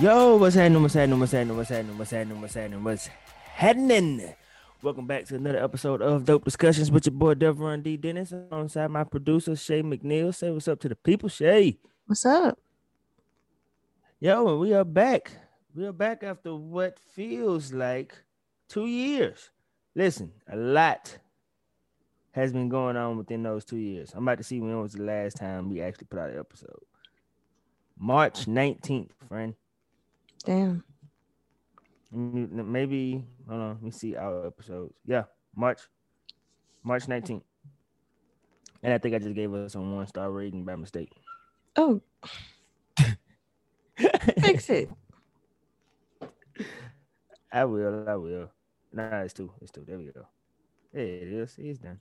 Yo, what's happening? What's happening? What's happening? What's happening? What's happening? What's happening? What's happening? Welcome back to another episode of Dope Discussions with your boy Devon D. Dennis alongside my producer Shay McNeil. Say what's up to the people, Shay. What's up? Yo, we are back. We are back after what feels like two years. Listen, a lot has been going on within those two years. I'm about to see when was the last time we actually put out an episode. March 19th, friend. Damn. Maybe hold on. Let me see our episodes. Yeah, March, March 19th. And I think I just gave us a one star rating by mistake. Oh, fix it. I will. I will. Nah, it's two. It's two. There we go. There it is. It's done.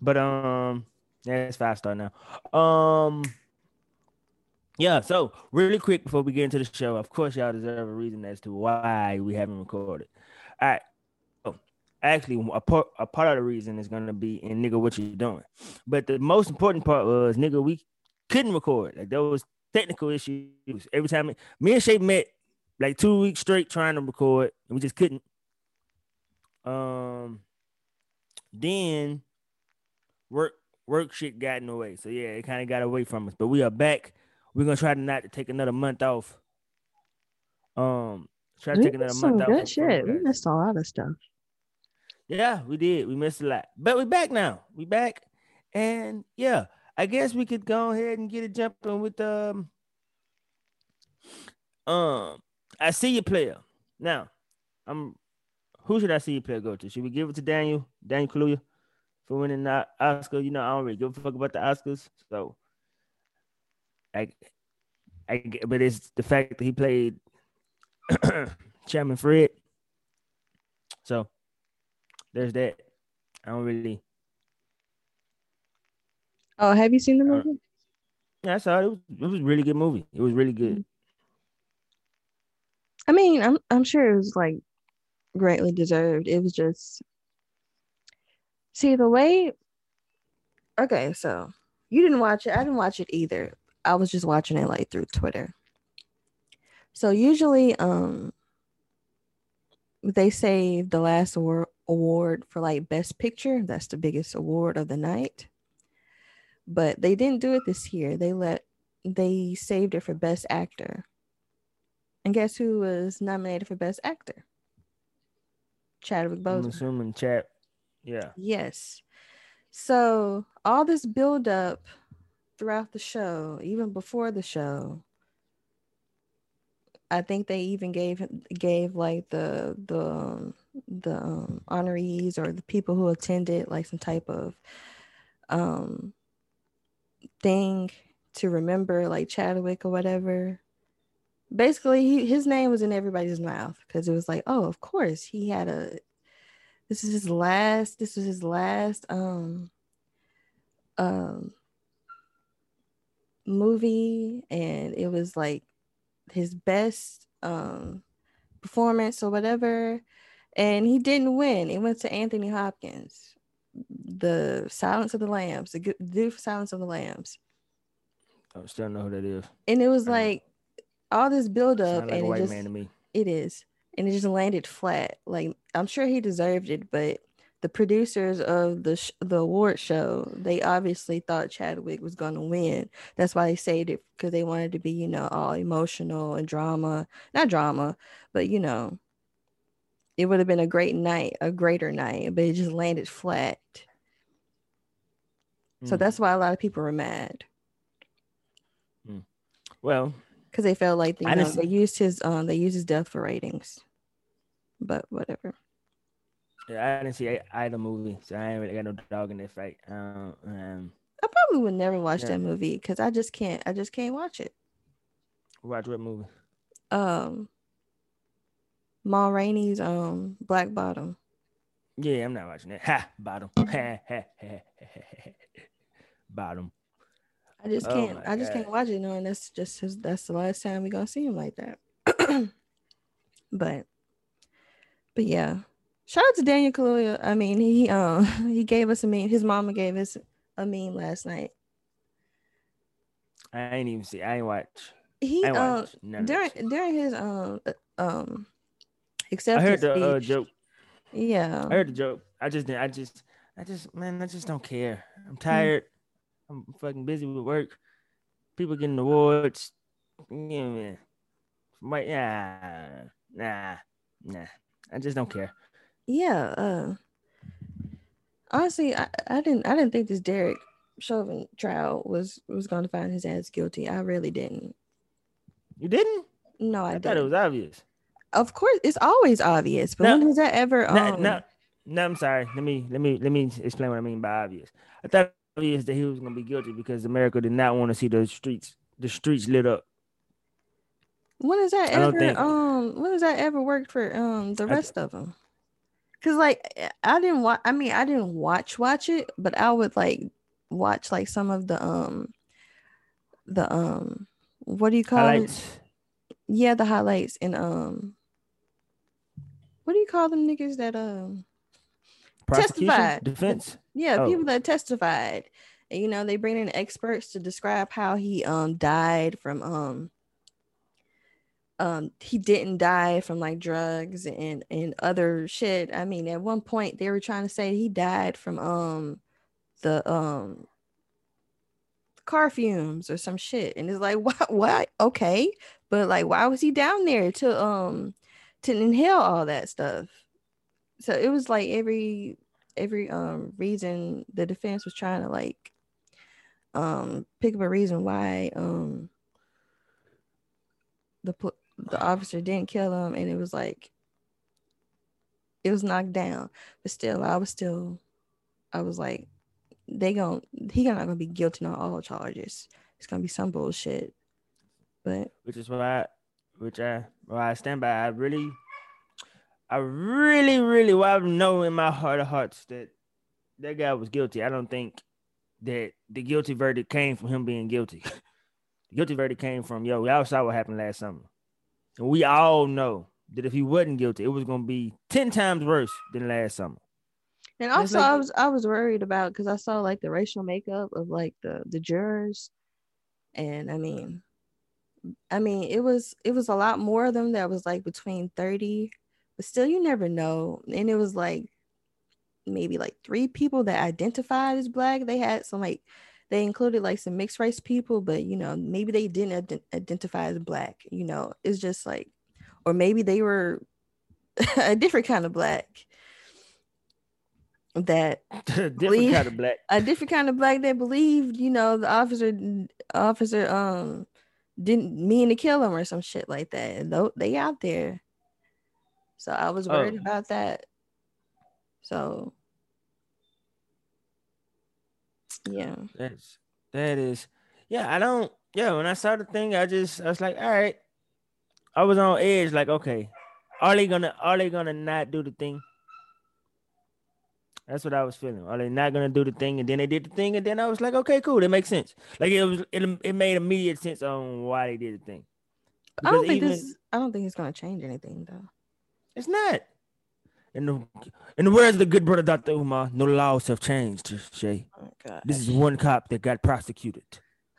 But um, yeah, it's five star now. Um, yeah. So really quick before we get into the show, of course, y'all deserve a reason as to why we haven't recorded. All right. Actually, a part a part of the reason is gonna be in nigga what you doing, but the most important part was nigga we couldn't record. Like there was technical issues every time. Me and Shay met like two weeks straight trying to record, and we just couldn't. Um, then work work shit got in the way, so yeah, it kind of got away from us. But we are back. We're gonna try to not to take another month off. Um, try to We take another month off. good shit. We missed a lot of stuff. Yeah, we did. We missed a lot, but we're back now. We back, and yeah, I guess we could go ahead and get it jumping with um, um, I see you player. Now, I'm. Who should I see you player go to? Should we give it to Daniel Daniel Kaluuya for winning the Oscar? You know, I don't really give a fuck about the Oscars, so I, I, but it's the fact that he played Chairman Fred. So there's that. I don't really. Oh, have you seen the Uh, movie? Yeah, I saw it. It was, it was a really good movie. It was really good. I mean, I'm I'm sure it was like greatly deserved. It was just see the way. Okay, so you didn't watch it. I didn't watch it either. I was just watching it like through Twitter. So usually, um, they say the last award award for like best picture. That's the biggest award of the night. But they didn't do it this year. They let they saved it for best actor. And guess who was nominated for best actor? Chadwick I'm Boseman. assuming chat. Yeah. Yes. So all this build up throughout the show, even before the show, I think they even gave gave like the the the um, honorees or the people who attended like some type of um thing to remember like Chadwick or whatever. Basically, he, his name was in everybody's mouth because it was like, oh, of course, he had a this is his last this was his last um um movie and it was like his best um performance or whatever and he didn't win it went to anthony hopkins the silence of the lambs the for silence of the lambs I still don't know who that is. and it was like all this build up like and a it just man to me. it is. And it just landed flat. Like I'm sure he deserved it, but the producers of the sh- the award show, they obviously thought Chadwick was going to win. That's why they saved it because they wanted to be, you know, all emotional and drama. Not drama, but you know, it would have been a great night, a greater night, but it just landed flat. So Mm. that's why a lot of people were mad well. because they felt like I know, they used his um they used his death for ratings. But whatever. Yeah, I didn't see either movie, so I ain't really got no dog in that fight. Um, um I probably would never watch Yeah. that movie because I just can't. I just can't watch it. watch what movie? Um, Ma Rainey's um Black Bottom. Yeah, I'm not watching that. Ha, bottom. Ha, ha, ha, ha, ha. bottom. I just Oh can't. my I just God. can't watch it knowing that's just his, that's the last time we gonna see him like that. but, but yeah, shout out to Daniel Kaluuya. I mean, he um he gave us a meme. His mama gave us a meme last night. I ain't even see. I ain't watch. He ain't um watch none of that during during his um uh, um I heard the uh, joke. Yeah. I heard the joke. I just didn't. I just. I just. Man, I just don't care. Hmm. I'm tired. I'm fucking busy with work. People getting awards. Yeah, man. Yeah, nah, nah. I just don't care. Yeah. Uh honestly, I, I didn't I didn't think this Derek Chauvin trial was was gonna find his ass guilty. I really didn't. You didn't? No, I, I, thought didn't. it was obvious. Of course, it's always obvious, but No. when has that ever No, um no, no. I'm sorry. Let me let me let me explain what I mean by obvious. I thought it was obvious that he was gonna be guilty because America did not want to see the streets the streets lit up. when has that I ever think- um when has that ever worked for um the I- rest of them? Cause like I didn't watch. I mean, I didn't watch watch it, but I would like watch like some of the um the um what do you call it? Yeah, the highlights and um what do you call them niggas that um Testified. defense. yeah, Oh. people that testified. And, you know, they bring in experts to describe how he um died from um um he didn't die from like drugs and and other shit. I mean, at one point they were trying to say he died from um the um car fumes or some shit. And it's like what what okay. But like why was he down there to um to inhale all that stuff? So it was like every every um reason the defense was trying to like um pick up a reason why um the the officer didn't kill him and it was like it was knocked down but still i was still i was like they gon' he not gonna be guilty on all charges it's gonna be some bullshit but which is why, which I, why I stand by. I really, I really, really, well, I know in my heart of hearts that that guy was guilty. I don't think that the guilty verdict came from him being guilty. the guilty verdict came from yo. We all saw what happened last summer, and we all know that if he wasn't guilty, it was gonna be ten times worse than last summer. And And also, like- I was I was worried about because I saw like the racial makeup of like the the jurors, and I mean, I mean it was it was a lot more of them that was like between thirty, but still you never know. And it was like maybe like three people that identified as black. They had some like they included like some mixed race people, but you know maybe they didn't ident- identify as black. You know, it's just like, or maybe they were a different kind of black that Different Believe- kind of black. a different kind of black that believed, you know, the officer officer um didn't mean to kill him or some shit like that. And tho- they out there. So I was worried Oh. about that. So yeah. That's that is yeah, I don't yeah, when I saw the thing, I just I was like, all right. I was on edge, like, okay, are they gonna are they gonna not do the thing? That's what I was feeling. Are they not gonna do the thing? And then they did the thing, and then I was like, okay, cool, that makes sense. Like it was it, it made immediate sense on why they did the thing. I don't think even- this I don't think it's gonna change anything though. it's not. The in the the good brother Dr. Umar, no laws have changed, Shay. Oh. This is one cop that got prosecuted.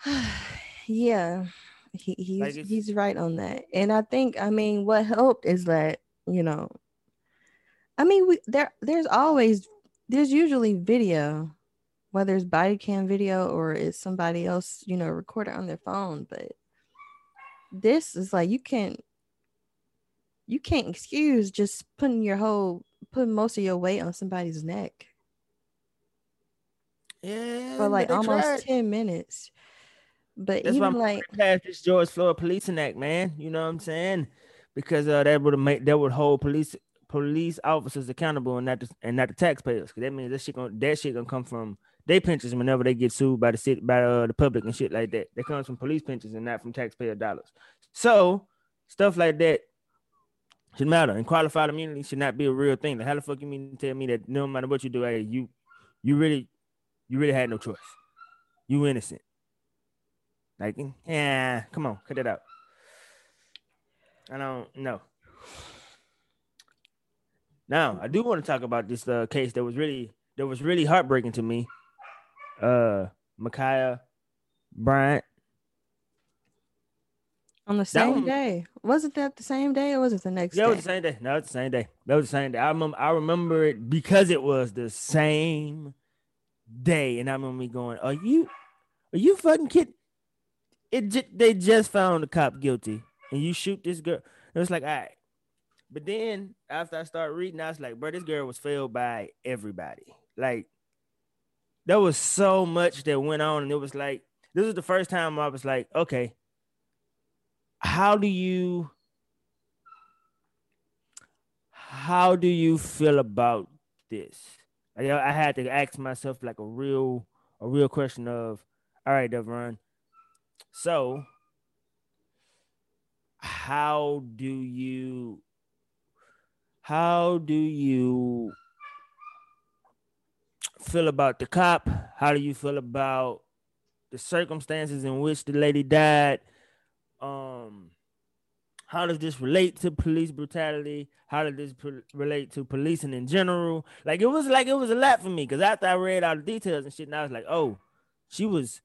yeah he, he's Like he's right on that and i think i mean what helped is that you know i mean we there there's always there's usually video whether it's body cam video or it's somebody else you know recorded on their phone but this is like you can't you can't excuse just putting your whole putting most of your weight on somebody's neck Yeah, for like almost tried. 10 minutes but That's even like past this George Floyd Policing Act, man. You know what I'm saying? Because uh, that would make that would hold police police officers accountable and not the, and not the taxpayers. Because that means that shit gonna that shit gonna come from their pensions whenever they get sued by the city by uh, the public and shit like that. That comes from police pensions and not from taxpayer dollars. So stuff like that should matter. And qualified immunity should not be a real thing. Like, how the fuck you mean to tell me that no matter what you do, hey, you you really you really had no choice. You innocent. Like, yeah, come on, cut it out. I don't know. Now, I do want to talk about this uh, case that was really that was really heartbreaking to me. Uh, Ma'Khia Bryant, On the same one- day. Wasn't that the same day or was it the next day? Yeah, it was the same day. No, it's the same day. That was the same day. I remember. I remember it because it was the same day, and I remember me going, "Are you, are you fucking kid? It they just found the cop guilty, and you shoot this girl." It was like, all right. But then after I started reading, I was like, bro, this girl was failed by everybody. Like, there was so much that went on, and it was like, this was the first time I was like, okay, how do you how do you feel about this? I I had to ask myself like a real a real question of, all right, Devon. So, how do you how do you feel about the cop? How do you feel about the circumstances in which the lady died? Um, how does this relate to police brutality? How does this pr- relate to policing in general? Like it was like it was a lot for me because after I read all the details and shit, and I was like, oh, she was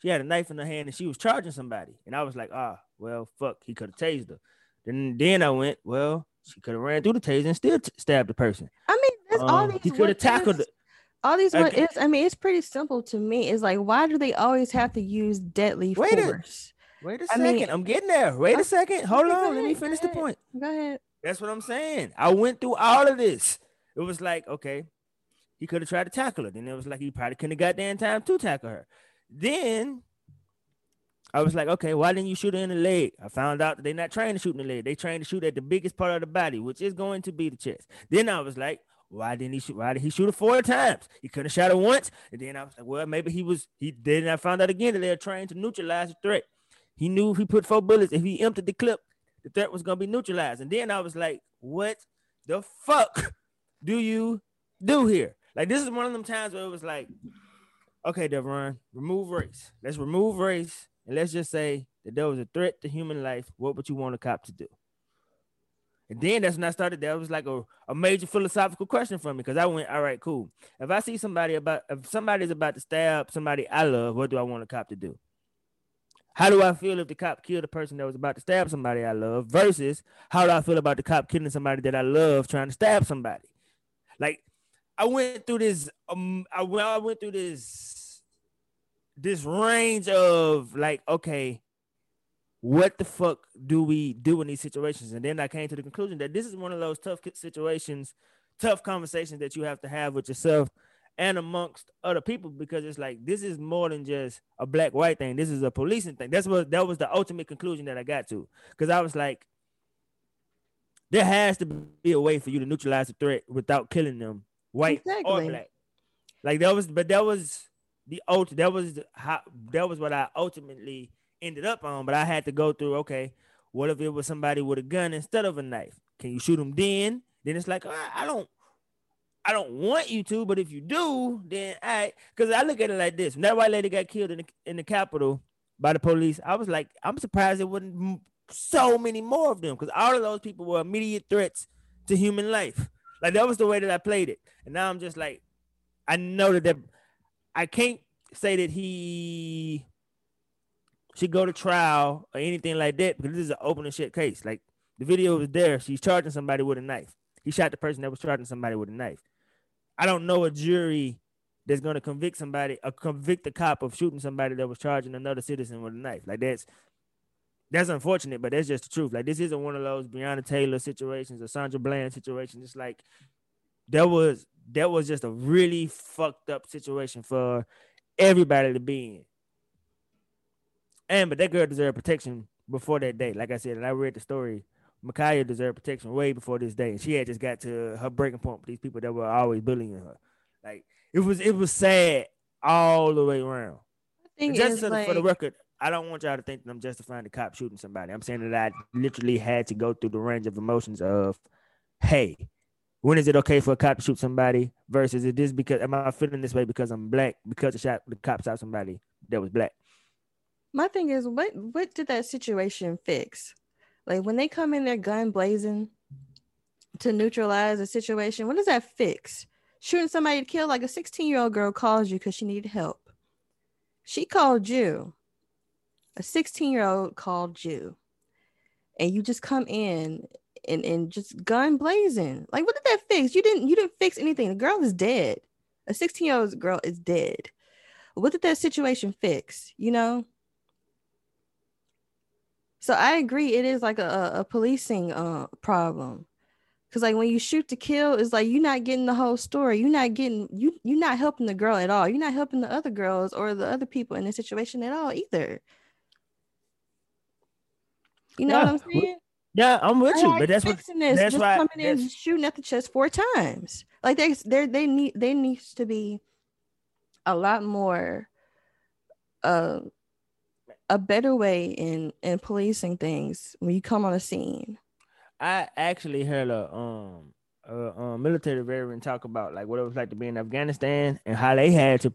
she had a knife in her hand and she was charging somebody, and I was like, ah, well, fuck, he could have tased her. Then then I went, well, she could have ran through the taser and still t- stabbed the person. I mean, that's all Um, these he could have tackled it. all these Okay. ifs. I mean, it's pretty simple to me. It's like, why do they always have to use deadly force? Wait a I second, mean- I'm getting there. Wait a second, hold okay, on, let me finish the ahead. point. Go ahead. That's what I'm saying. I went through all of this. It was like, okay, he could have tried to tackle her. Then it was like he probably couldn't have got there in time to tackle her. Then I was like, okay, why didn't you shoot her in the leg? I found out that they're not trained to shoot in the leg. They trained to shoot at the biggest part of the body, which is going to be the chest. Then I was like, why didn't he shoot? Why did he shoot her four times? He could have shot her once. And then I was like, well, maybe he was he then I found out again that they're trained to neutralize the threat. He knew if he put four bullets, if he emptied the clip, the threat was gonna be neutralized. And then I was like, what the fuck do you do here? Like this is one of them times where it was like, okay, Devon, remove race. Let's remove race and let's just say that there was a threat to human life. What would you want a cop to do? And then that's when I started. That was like a, a major philosophical question for me because I went, all right, cool. If I see somebody about if somebody's about to stab somebody I love, what do I want a cop to do? How do I feel if the cop killed a person that was about to stab somebody I love versus how do I feel about the cop killing somebody that I love trying to stab somebody? Like I went through this um I, I went through this this range of like okay what the fuck do we do in these situations and then I came to the conclusion that this is one of those tough situations tough conversations that you have to have with yourself and amongst other people because it's like this is more than just a black white thing. This is a policing thing. That's what that was the ultimate conclusion that I got to because I was like, there has to be a way for you to neutralize the threat without killing them, white or Exactly. black. Like that was, but that was the ult. That was the- how. That was what I ultimately ended up on. But I had to go through. Okay, what if it was somebody with a gun instead of a knife? Can you shoot them then? Then it's like I, I don't. I don't want you to, but if you do, then I because I look at it like this: when that white lady got killed in the in the Capitol by the police, I was like, I'm surprised there wasn't so many more of them because all of those people were immediate threats to human life. Like that was the way that I played it, and now I'm just like, I know that that I can't say that he should go to trial or anything like that because this is an open and shut case. Like the video was there; she's charging somebody with a knife. He shot the person that was charging somebody with a knife. I don't know a jury that's going to convict somebody or convict a cop of shooting somebody that was charging another citizen with a knife. Like that's that's unfortunate, but that's just the truth. Like this isn't one of those Breonna Taylor situations or Sandra Bland situations. It's like that was that was just a really fucked up situation for everybody to be in. And but that girl deserved protection before that day. Like I said, and I read the story. Ma'Khia deserved protection way before this day. And she had just got to her breaking point with these people that were always bullying her. Like it was it was sad all the way around. And just is, for, the, like, for the record, I don't want y'all to think that I'm justifying the cop shooting somebody. I'm saying that I literally had to go through the range of emotions of, hey, when is it okay for a cop to shoot somebody? Versus is this because am I feeling this way because I'm black because the shot the cop shot somebody that was black? my thing is, what what did that situation fix? Like when they come in there gun blazing to neutralize a situation, what does that fix? Shooting somebody to kill, like a 16 year old girl calls you because she needed help. She called you. A 16 year old called you. and you just come in and, and just gun blazing. Like, what did that fix? You didn't you didn't fix anything. The girl is dead. A 16 year old girl is dead. What did that situation fix? You know? So I agree, it is like a, a policing uh problem. Cause like when you shoot to kill, it's like you're not getting the whole story. You're not getting you you're not helping the girl at all. You're not helping the other girls or the other people in the situation at all either. You know Yeah. what I'm saying? Yeah, I'm with you, but that's what this? that's just why- coming in that's- and shooting at the chest four times. Like they they they need there needs to be a lot more uh a better way in in policing things when you come on a scene. I actually heard a um a, um military veteran talk about like what it was like to be in Afghanistan and how they had to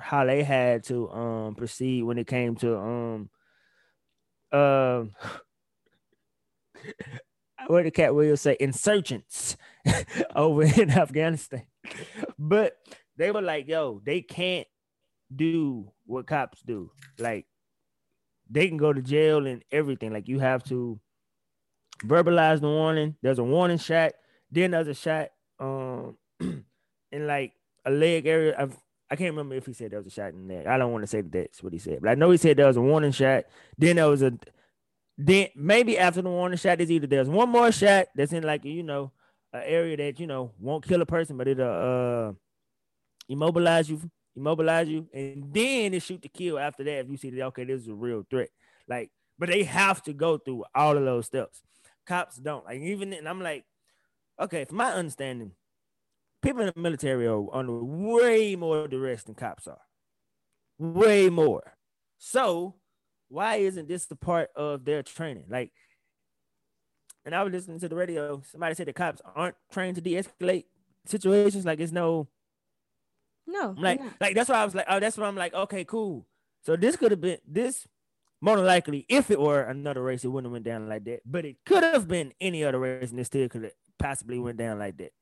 how they had to um proceed when it came to um um what the cat will say insurgents over in Afghanistan. But they were like, yo, they can't do what cops do. Like they can go to jail and everything. Like you have to verbalize the warning. There's a warning shot. Then there's a shot um in like a leg area. I've, I can't remember if he said there was a shot in there. I don't want to say that that's what he said, but I know he said there was a warning shot. Then there was a then maybe after the warning shot is either there's one more shot that's in like you know an area that you know won't kill a person, but it'll uh immobilize you, immobilize you, and then it shoot to kill after that if you see that okay, this is a real threat. Like, but they have to go through all of those steps. Cops don't. Like even and I'm like, okay, from my understanding, people in the military are under way more duress than cops are. Way more. So why isn't this the part of their training? Like, and I was listening to the radio. Somebody said the cops aren't trained to de-escalate situations. Like it's no No, I'm like, like that's why I was like, oh, that's why I'm like, okay, cool. So this could have been this more than likely, if it were another race, it wouldn't have went down like that. But it could have been any other race, and it still could have possibly went down like that.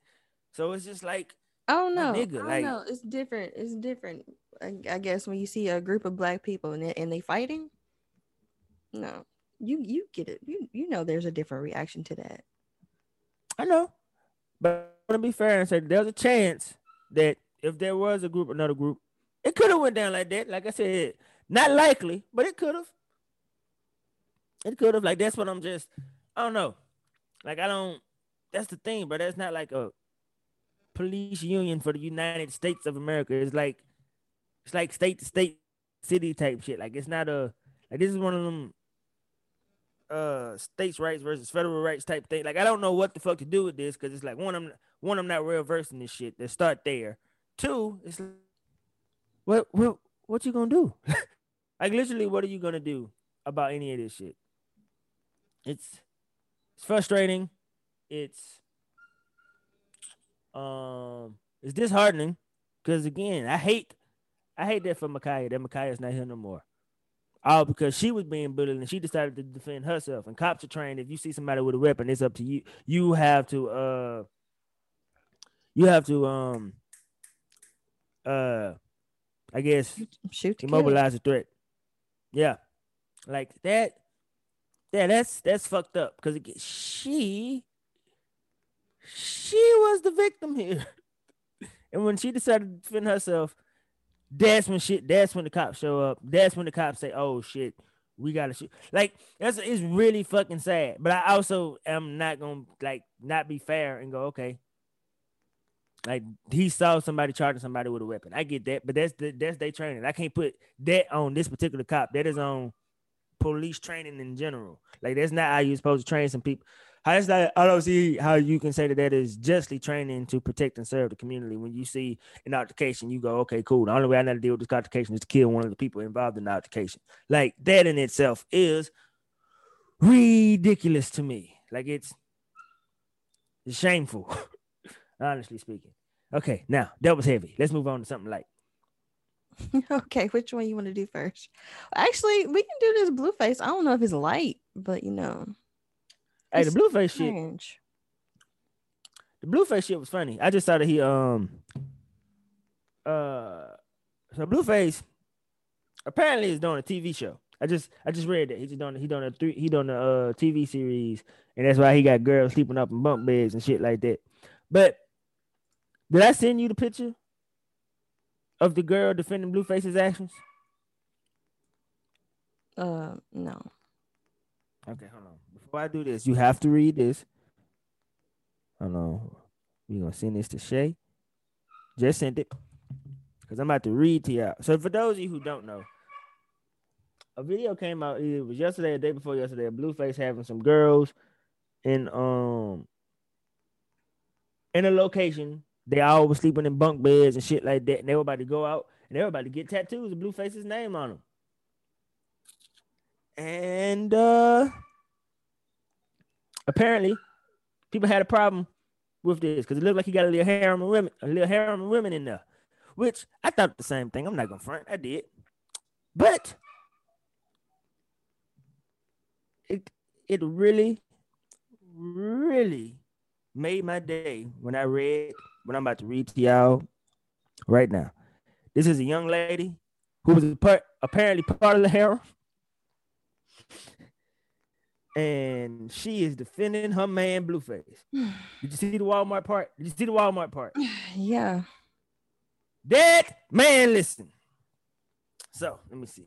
So it's just like, I don't know. nigga, I don't like- know. It's different. It's different. I, I guess when you see a group of black people and they, and they fighting, no, you you get it. You you know there's a different reaction to that. I know, but I want to be fair and say there's a chance that if there was a group, another group, it could have went down like that. Like I said, not likely, but it could have. It could have. Like that's what I'm just. I don't know. Like I don't. That's the thing, but that's not like a police union for the United States of America. It's like it's like state to state, city type shit. Like it's not a like this is one of them uh states' rights versus federal rights type thing. Like I don't know what the fuck to do with this because it's like one I'm one I'm not real versed in this shit. Let's start there. Two, it's like, what what what you gonna do? like literally, what are you gonna do about any of this shit? It's it's frustrating. It's um it's disheartening because again, I hate I hate that for Ma'Khia that Ma'Khia's not here no more. All because she was being bullied and she decided to defend herself. And cops are trained if you see somebody with a weapon, it's up to you. You have to uh you have to um uh I guess Shoot, immobilize the threat. Yeah. Like that. Yeah, that's that's fucked up because she she was the victim here. and when she decided to defend herself, that's when shit, that's when the cops show up. That's when the cops say, Oh shit, we gotta shoot. Like that's it's really fucking sad. But I also am not gonna like not be fair and go, okay. Like he saw somebody charging somebody with a weapon. I get that, but that's the, that's their training. I can't put that on this particular cop. That is on police training in general. Like that's not how you're supposed to train some people. How that's not, I don't see how you can say that that is justly training to protect and serve the community. When you see an altercation, you go, okay, cool. The only way I know to deal with this altercation is to kill one of the people involved in the altercation. Like that in itself is ridiculous to me. Like it's, it's shameful, honestly speaking. Okay, now that was heavy. Let's move on to something light. okay, which one you want to do first? Actually, we can do this blueface. I don't know if it's light, but you know, Hey, the It's blueface shit. The Blueface shit was funny. I just saw that he um uh so Blueface apparently is doing a TV show. I just I just read that he's doing he done a three he done a uh, TV series, and that's why he got girls sleeping up in bunk beds and shit like that. But did I send you the picture of the girl defending Blueface's actions? Uh, no. Okay, hold on. Before I do this, you have to read this. Hold on. We're gonna send this to Shay. Just sent it. Because I'm about to read to y'all. So for those of you who don't know, a video came out it was yesterday, a day before yesterday, Blueface having some girls in um in a location. They all were sleeping in bunk beds and shit like that. And they were about to go out and they were about to get tattoos of Blueface's name on them. And uh apparently people had a problem with this because it looked like he got a little harem of women, a little harem of women in there. Which I thought the same thing. I'm not gonna front, I did. But it it really, really made my day when I read what I'm about to read to y'all right now. This is a young lady who was part, apparently part of the harem. And she is defending her man Blueface. Did you see the Walmart part? Did you see the Walmart part? Yeah. That man, listen. So let me see.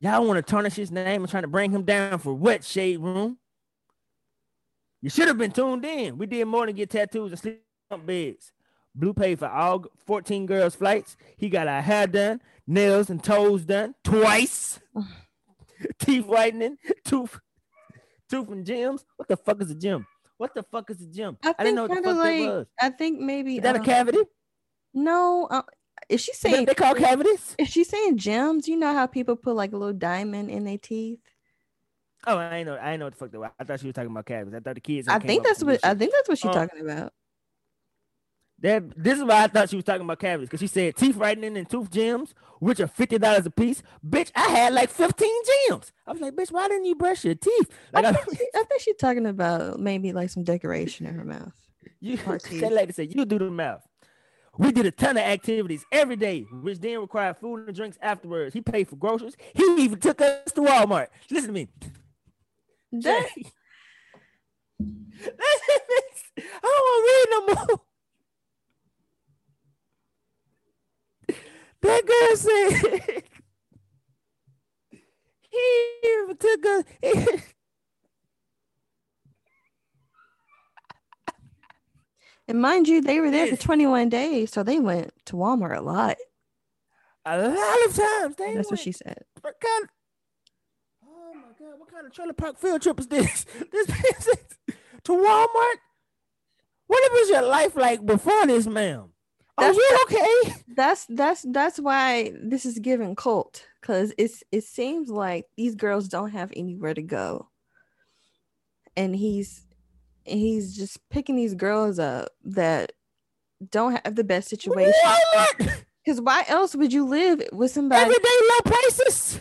Y'all want to tarnish his name and trying to bring him down for what shade room? You should have been tuned in. We did more than get tattoos and sleep on beds. Blue paid for all 14 girls' flights. He got our hair done, nails and toes done twice, teeth whitening, tooth, tooth and gems. What the fuck is a gem? What the fuck is a gem? I, I didn't know what the fuck like, that was. I think maybe Is that a um, cavity? No, uh, is she saying they call cavities? Is she saying gems? You know how people put like a little diamond in their teeth? Oh, I ain't know. I ain't know what the fuck that was. I thought she was talking about cavities. I thought the kids. I think that's what I think that's what she's Uh, talking about. That this is why I thought she was talking about cavities because she said teeth whitening and tooth gems, which are fifty dollars a piece. Bitch, I had like fifteen gems. I was like, bitch, why didn't you brush your teeth? Like, I I, think, she, I think she's talking about maybe like some decoration in her mouth. you that lady said you do the mouth. We did a ton of activities every day, which then required food and drinks afterwards. He paid for groceries. He even took us to Walmart. Listen to me. That. I don't want to read no more. That girl said he took us. and mind you, they were there for 21 days, so they went to Walmart a lot. a lot of times. They That's what she said. What kind? Oh my god! What kind of trailer park field trip is this? This is to Walmart. What was your life like before this, ma'am? Are you okay? That's that's that's why this is given cult because it's it seems like these girls don't have anywhere to go, and he's he's just picking these girls up that don't have the best situation. Because why else would you live with somebody? Everyday low prices.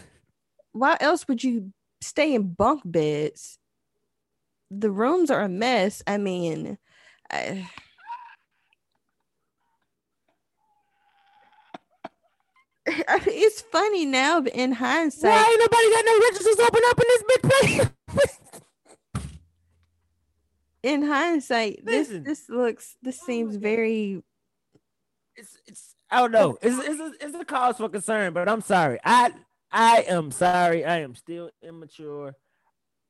why else would you stay in bunk beds? The rooms are a mess. I mean, I, it's funny now, but in hindsight, Why ain't nobody got no registers open up in this big place? in hindsight, Listen. this this looks this seems very it's it's I don't know. It's it's a, it's a cause for concern, but I'm sorry. I I am sorry. I am still immature.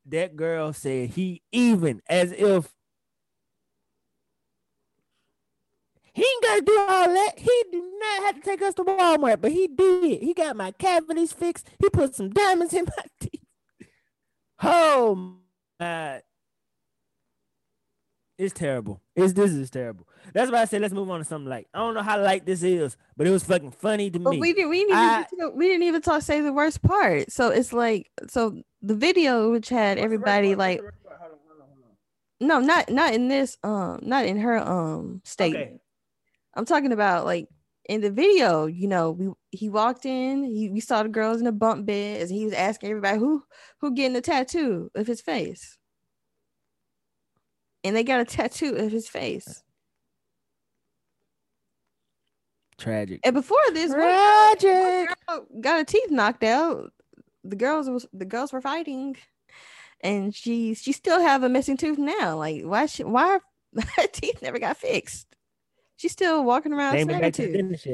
That girl said he even as if he ain't gotta do all that. He did not have to take us to Walmart, but he did. He got my cavities fixed. He put some diamonds in my teeth. Oh my it's terrible. It's this is terrible. That's why I said let's move on to something like I don't know how light this is, but it was fucking funny to But me. we didn't we didn't I- even we didn't even talk say the worst part. So it's like so the video which had everybody like no not not in this um not in her um statement. Okay. I'm talking about like in the video, you know, we he walked in, he, we saw the girls in the bunk beds, and he was asking everybody who who getting the tattoo of his face. And they got a tattoo of his face. Tragic. And before this, Tragic. got her teeth knocked out. The girls was the girls were fighting, and she she still have a missing tooth now. Like why she why her teeth never got fixed? She's still walking around They ain't been back to the tooth. dentist.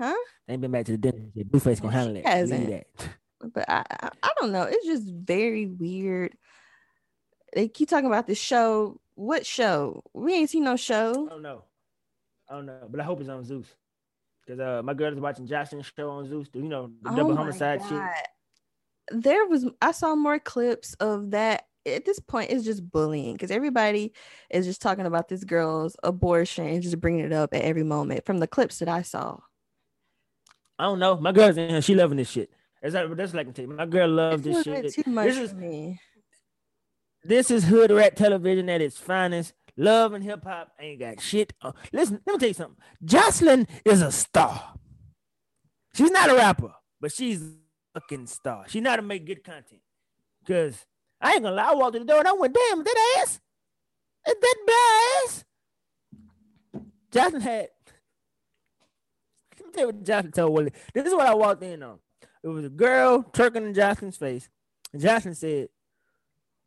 Huh? They ain't been back to the dentist yet. Blueface gonna handle that. Hasn't. that. But I, I I don't know. It's just very weird. They keep talking about this show. What show? We ain't seen no show. I don't know. I don't know, but I hope it's on Zeus. Cause uh, my girl is watching Joseline's show on Zeus. You know the double Oh my homicide shit. There was I saw more clips of that. At this point, it's just bullying because everybody is just talking about this girl's abortion and just bringing it up at every moment from the clips that I saw. I don't know. My girl's in here. She loving this shit. That's like, that's like I can tell you. My girl loves this a little bit shit. too much This is me. This is hood rat television at its finest. Love and hip hop ain't got shit. Listen, let me tell you something. Joseline is a star. She's not a rapper, but she's a fucking star. She know how to make good content. Cause I ain't gonna lie, I walked in the door and I went, damn, that ass? Is that ass? Joseline had. Let me tell you what Joseline told Willie. This is what I walked in on. It was a girl twerking in Joseline's face. And Joseline said,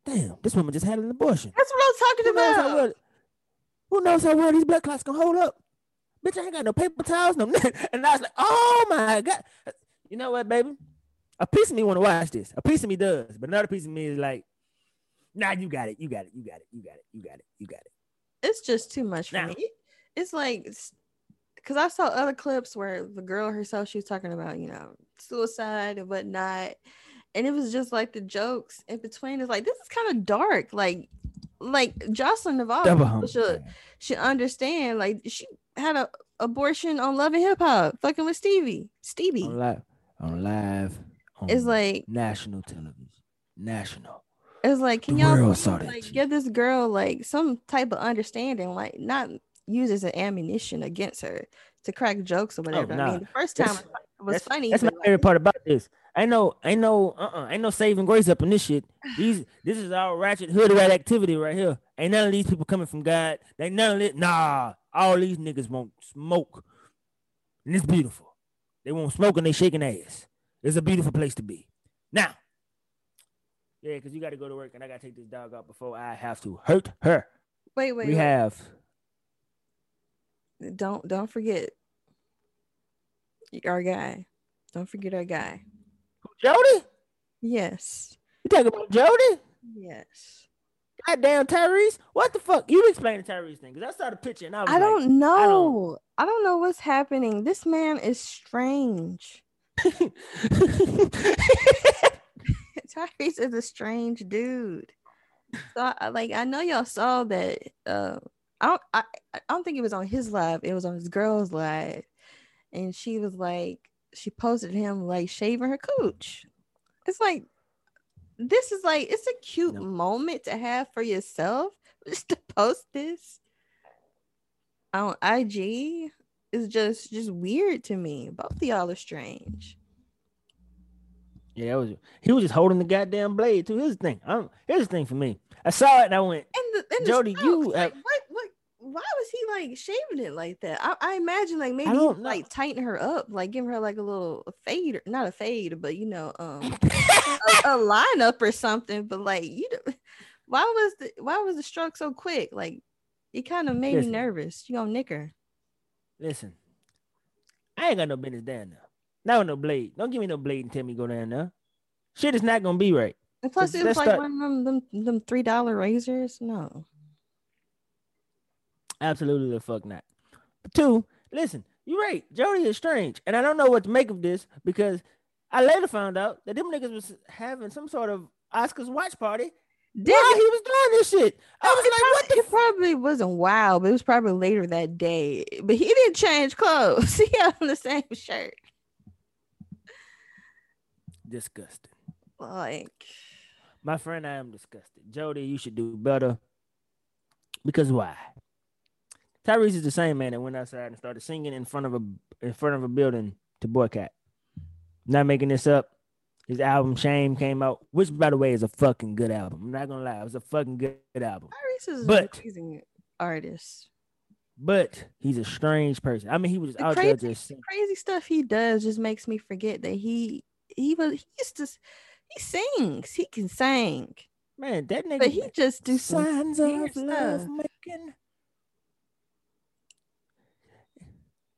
Damn, this woman just had an abortion. That's what I was talking Who knows how about. well, who knows how well these blood clots can hold up? Bitch, I ain't got no paper towels, no nothing. And I was like, oh my God. You know what, baby? A piece of me want to watch this. A piece of me does, but another piece of me is like, nah, you got it, you got it, you got it, you got it, you got it, you got it. It's just too much for Now- me. It's like because I saw other clips where the girl herself she was talking about, you know, suicide and whatnot. And it was just like the jokes in between. It's like this is kind of dark. Like like Joseline Navarro should should understand. Like she had a abortion on Love and Hip Hop, fucking with Stevie. Stevie. On live, on live, on It's like national television. National. it's like can The y'all world please, saw that like give this girl like some type of understanding, like not use as an ammunition against her to crack jokes or oh, whatever. I Oh, nah. mean, the first time That's- was that's, funny. That's my like, favorite part about this. I know, I know, uh-uh, ain't no saving grace up in this shit. These, this is all ratchet hood rat activity right here. Ain't none of these people coming from God. They none of it. Nah, all these niggas won't smoke, and it's beautiful. They won't smoke and they shaking ass. It's a beautiful place to be. Now, yeah, because you got to go to work and I got to take this dog out before I have to hurt her. wait, wait, we wait. have don't don't forget our guy. Don't forget our guy. Jody. Yes. You talking about Jody? Yes. Goddamn Tyrese. What the fuck? You explain the Tyrese thing because I saw the picture and I was I like, don't know. I don't know what's happening. This man is strange. Tyrese is a strange dude. So I, I- like I know y'all saw that uh I don't I, I don't think it was on his live, it was on his girl's live. And she was like she posted him like shaving her cooch. It's like this is like it's a cute No. moment to have for yourself just to post this on IG is just just weird to me. Both of y'all are strange. Yeah, that was he was just holding the goddamn blade too. Here's the thing. I'm, here's the thing for me. I saw it and I went, And the, and Jody, you like, have- why was he like shaving it like that? I, I imagine like maybe he don't was, know. like tighten her up, like give her like a little fade, or not a fade, but you know, um a, a lineup or something. But like you why was the why was the stroke so quick? Like it kind of made Listen. me nervous. You gonna nick her. listen, I ain't got no business down there. Not with no blade. Don't give me no blade and tell me go down there. Shit is not gonna be right. And plus it was like start- one of them them, them three dollar razors. No. Absolutely the fuck not. But two, listen, you're right. Jody is strange, and I don't know what to make of this because I later found out that them niggas was having some sort of Oscars watch party Did while he was doing this shit. I oh, was it like, what the it probably wasn't wild, but it was probably later that day. But he didn't change clothes. He had on the same shirt. disgusting. Like My friend, I am disgusted. Jody, you should do better. Because why? Tyrese is the same man that went outside and started singing in front of a in front of a building to boycott. Not making this up. His album Shame came out, which by the way is a fucking good album. I'm not gonna lie, it was a fucking good, good album. Tyrese is But- an amazing artist. but he's a strange person. I mean, he was The out crazy, there just the crazy stuff he does just makes me forget that he he was he used to he sings. He can sing. man. That nigga. But he just do signs of love stuff. making.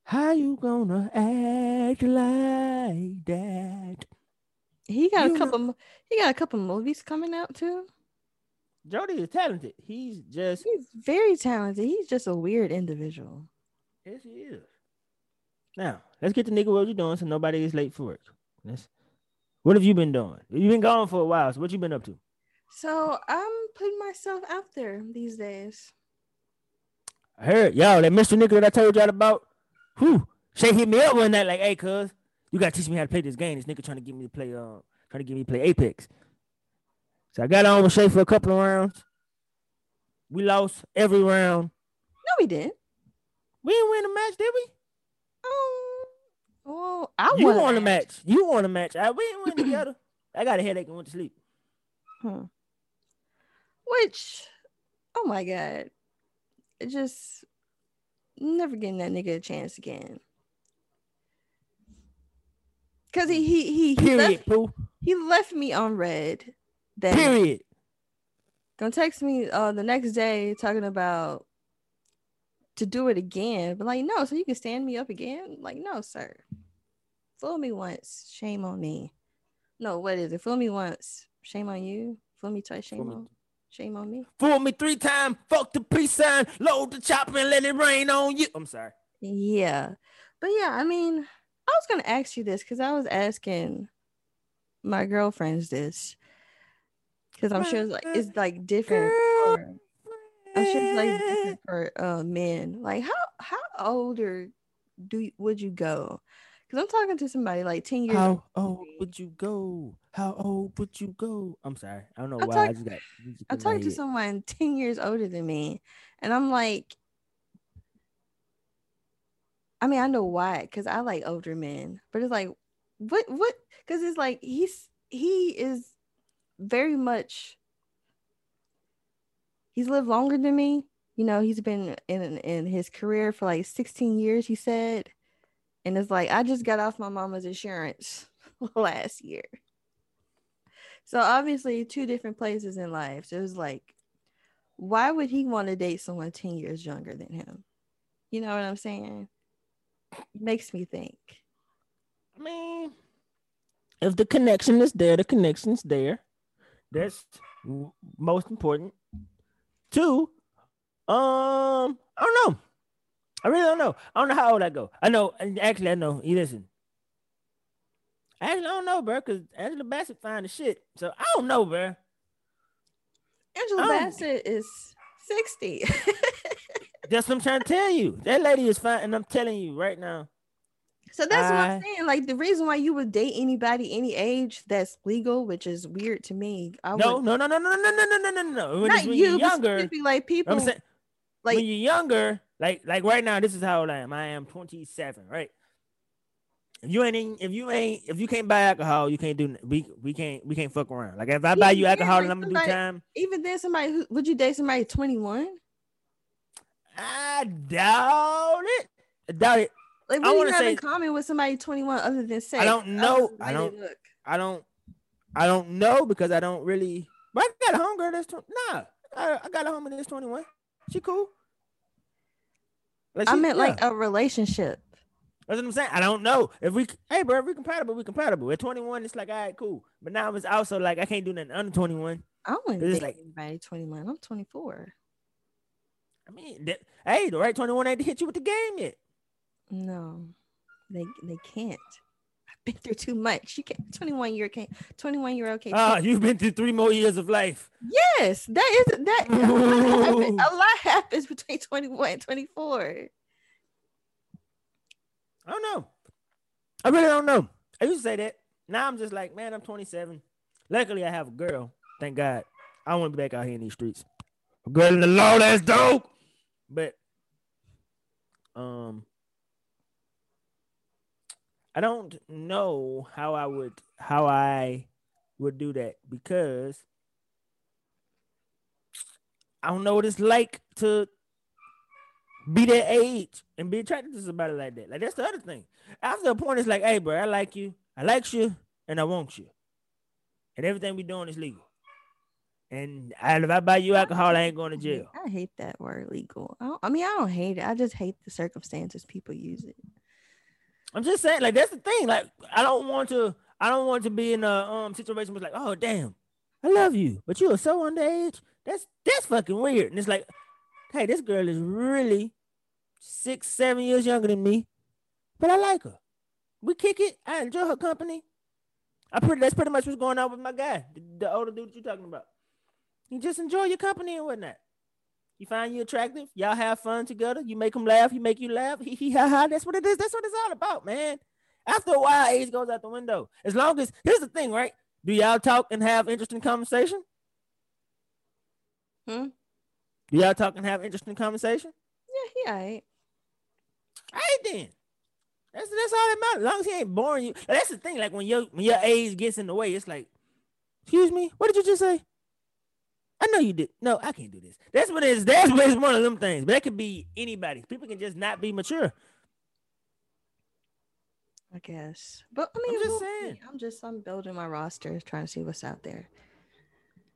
How you gonna act like that? He got You a couple. mo- He got a couple movies coming out too. Jody is talented. He's just He's very talented. He's just a weird individual. yes, he is. Now let's get the nigga what you doing so nobody is late for work. Let's, what have you been doing? You've been gone for a while. So what you been up to? So I'm putting myself out there these days. I heard y'all that Mr. Nigga that I told y'all about. Whew. Shay hit me up one night like, hey, cuz, you gotta teach me how to play this game. This nigga trying to get me to play uh trying to get me to play Apex. So I got on with Shay for a couple of rounds. We lost every round. No, we didn't. We didn't win the match, did we? Um, well, I you won, won the match. You won the match. I, we didn't win together. I got a headache and went to sleep. Hmm. Which, oh my god, it just never getting that nigga a chance again. Cause he he he he Period, left, Pooh. he left me on read. Then Period. gonna text me uh the next day talking about to do it again, but like no, so you can stand me up again. Like no, sir. Fool me once, shame on me. No, what is it? Fool me once, shame on you. Fool me twice, shame me- on, shame on me. Fool me three times. Fuck the peace sign. Load the chopper and let it rain on you. I'm sorry. Yeah. But yeah, I mean, I was gonna ask you this because I was asking my girlfriends this. Cause I'm sure it's like it's like different for, I'm sure it's like different for uh men. Like how how older do you, would you go? Because I'm talking to somebody like 10 years How old would you go? How old would you go? I'm sorry. I don't know I'm why. I talk- just got. I'm talking to someone 10 years older than me, and I'm like, I mean, I know why, because I like older men, but it's like, what, what? Because it's like he's he is very much. He's lived longer than me. You know, he's been in in his career for like 16 years. He said, and it's like I just got off my mama's insurance last year. So obviously, two different places in life. So it was like, why would he want to date someone 10 years younger than him? You know what I'm saying? Makes me think. I mean, if the connection is there, the connection's there. That's most important. Two, um, I don't know. I really don't know. I don't know how old I go. I know. Actually, I know. You listen. Actually, I don't know, bro, because Angela Bassett fine as shit. So I don't know, bro. Angela. Bassett is 60. That's what I'm trying to tell you. That lady is fine, and I'm telling you right now. so that's what I'm saying. Like the reason why you would date anybody any age that's legal, which is weird to me. I No, would, no, no, no, no, no, no, no, no, no, no. Not when you, you're but younger, like people. I'm saying like when you're younger, like like right now, this is how old I am. I am 27, right? If you ain't if you ain't if you can't buy alcohol, you can't do we we can't we can't fuck around. Like if I buy Even you alcohol and I'm gonna do time, even then, somebody who would you date somebody 21? I doubt it. I doubt it. Like, I what do you have in say- common with somebody 21 other than sex? I don't know. than I don't- look? I don't I don't know because I don't really. But I got a homegirl that's tw- nah. I, I got a homie that's 21. She cool. Like, I meant yeah. like a relationship. That's what I'm saying. I don't know if we, hey, bro, if we compatible, we compatible. At 21, it's like, all right, cool. But now it's also like I can't do nothing under 21. I wouldn't date like- anybody 21. I'm 24. I mean, that, hey, the right 21 ain't to hit you with the game yet. No, they they can't. Been through too much. You can't. 21 year can't. 21 year old can't. Ah, you've been through three more years of life. yes, that is that. A lot, happens, a lot happens between 21 and 24. I don't know. I really don't know. I used to say that. Now I'm just like, man, I'm 27. Luckily, I have a girl. Thank God. I want to be back out here in these streets. A girl in the law, that's dope. But, um, I don't know how I would how I would do that because I don't know what it's like to be that age and be attracted to somebody like that. Like that's the other thing. After a point, it's like, hey, bro, I like you, I like you, and I want you, and everything we doing is legal. And I, if I buy you alcohol, I ain't going to jail. I hate that word legal. I, I mean, I don't hate it. I just hate the circumstances people use it. I'm just saying, like that's the thing. Like I don't want to, I don't want to be in a um situation where like, oh damn, I love you, but you are so underage. That's that's fucking weird. And it's like, hey, this girl is really six, seven years younger than me, but I like her. We kick it. I enjoy her company. I pretty that's pretty much what's going on with my guy, the, the older dude you're talking about. You just enjoy your company and whatnot. You find you attractive. Y'all have fun together. You make them laugh. You make you laugh. He hee ha ha. That's what it is. That's what it's all about, man. After a while, age goes out the window. As long as here's the thing, right? Do y'all talk and have interesting conversation? Hmm? Do y'all talk and have interesting conversation? Yeah, he I- All right then. That's that's all that matters. As long as he ain't boring you. That's the thing. Like when your when your age gets in the way, it's like, excuse me, what did you just say? I know you did. No, I can't do this. That's what it is. That's what it's one of them things. But that could be anybody. People can just not be mature. I guess. But I mean, I'm just we'll saying. I'm just I'm building my roster, trying to see what's out there.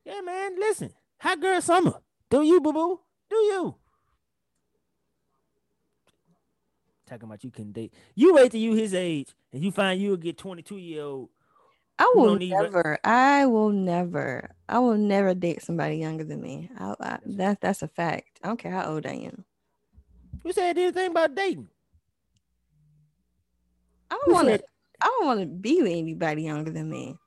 Yeah, man. Listen, hot girl summer. Do you, boo boo? Do you? Talking about you can date. You wait till you his age and you find you'll get 22 year old. I will don't need re- never. I will never. I will never date somebody younger than me. I, I, that that's a fact. I don't care how old I am. Who said anything about dating? I don't want to. I don't want to be with anybody younger than me.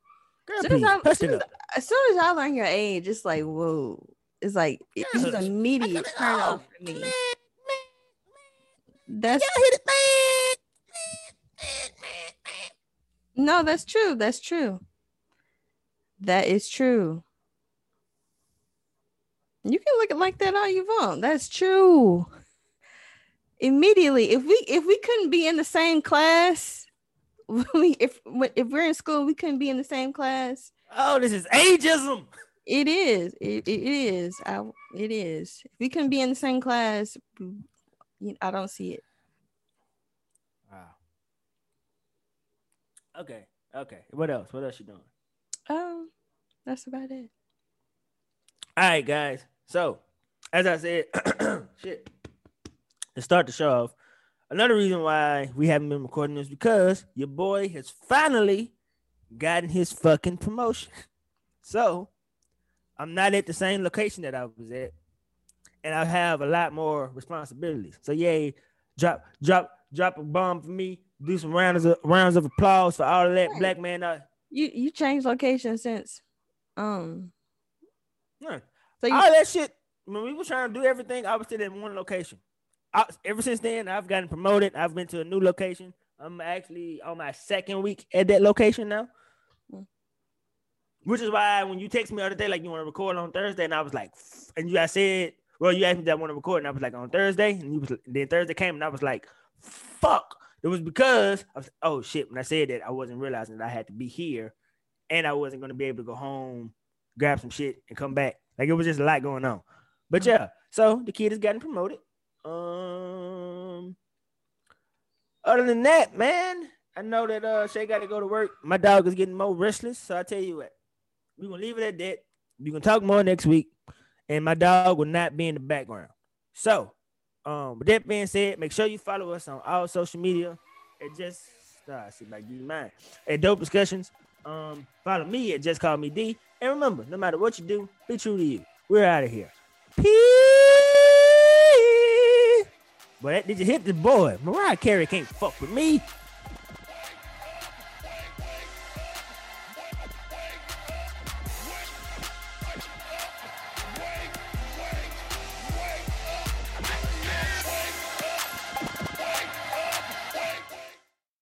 Girl, As soon please, as, soon as, as soon as I learn your age, it's like whoa. It's like it- it's immediate turn off for me. man, That's Y'all hit it, man. Man, man, man. No, that's true. That's true. That is true. You can look at like that all you want. That's true. Immediately, if we if we couldn't be in the same class, we if if we're in school, we couldn't be in the same class. Oh, this is ageism. It is. It, it is. I, it is. If we couldn't be in the same class, I don't see it. Okay. Okay. What else? What else you doing? Um, that's about it. All right, guys. So, as I said, shit. To start the show off, another reason why we haven't been recording is because your boy has finally gotten his fucking promotion. So, I'm not at the same location that I was at, and I have a lot more responsibilities. So, yay, drop, drop, drop a bomb for me. Do some rounds of rounds of applause for all of that Right. black man. Uh, You you changed location since um. yeah. So you all that shit. When we were trying to do everything, I was still in one location. I, ever since then, I've gotten promoted. I've been to a new location. I'm actually on my second week at that location now. Mm. Which is why when you text me the other day, like you want to record on Thursday, and I was like, and you I said, well, you asked me that I want to record, and I was like on Thursday, and you was then Thursday came, and I was like, fuck. It was because I oh shit. When I said that, I wasn't realizing that I had to be here, and I wasn't gonna be able to go home, grab some shit, and come back. Like it was just a lot going on. But yeah, so the kid has gotten promoted. Um, other than that, man, I know that uh Shay got to go to work. My dog is getting more restless, so I tell you what, we're gonna leave it at that. We're gonna talk more next week, and my dog will not be in the background. So, um, with that being said, make sure you follow us on all social media. It just uh, see give you mine at Dope Discussions. Um, follow me at Just Call Me D. And remember, no matter what you do, be true to you. We're out of here. Peace. That, did you hit the boy? Mariah Carey can't fuck with me.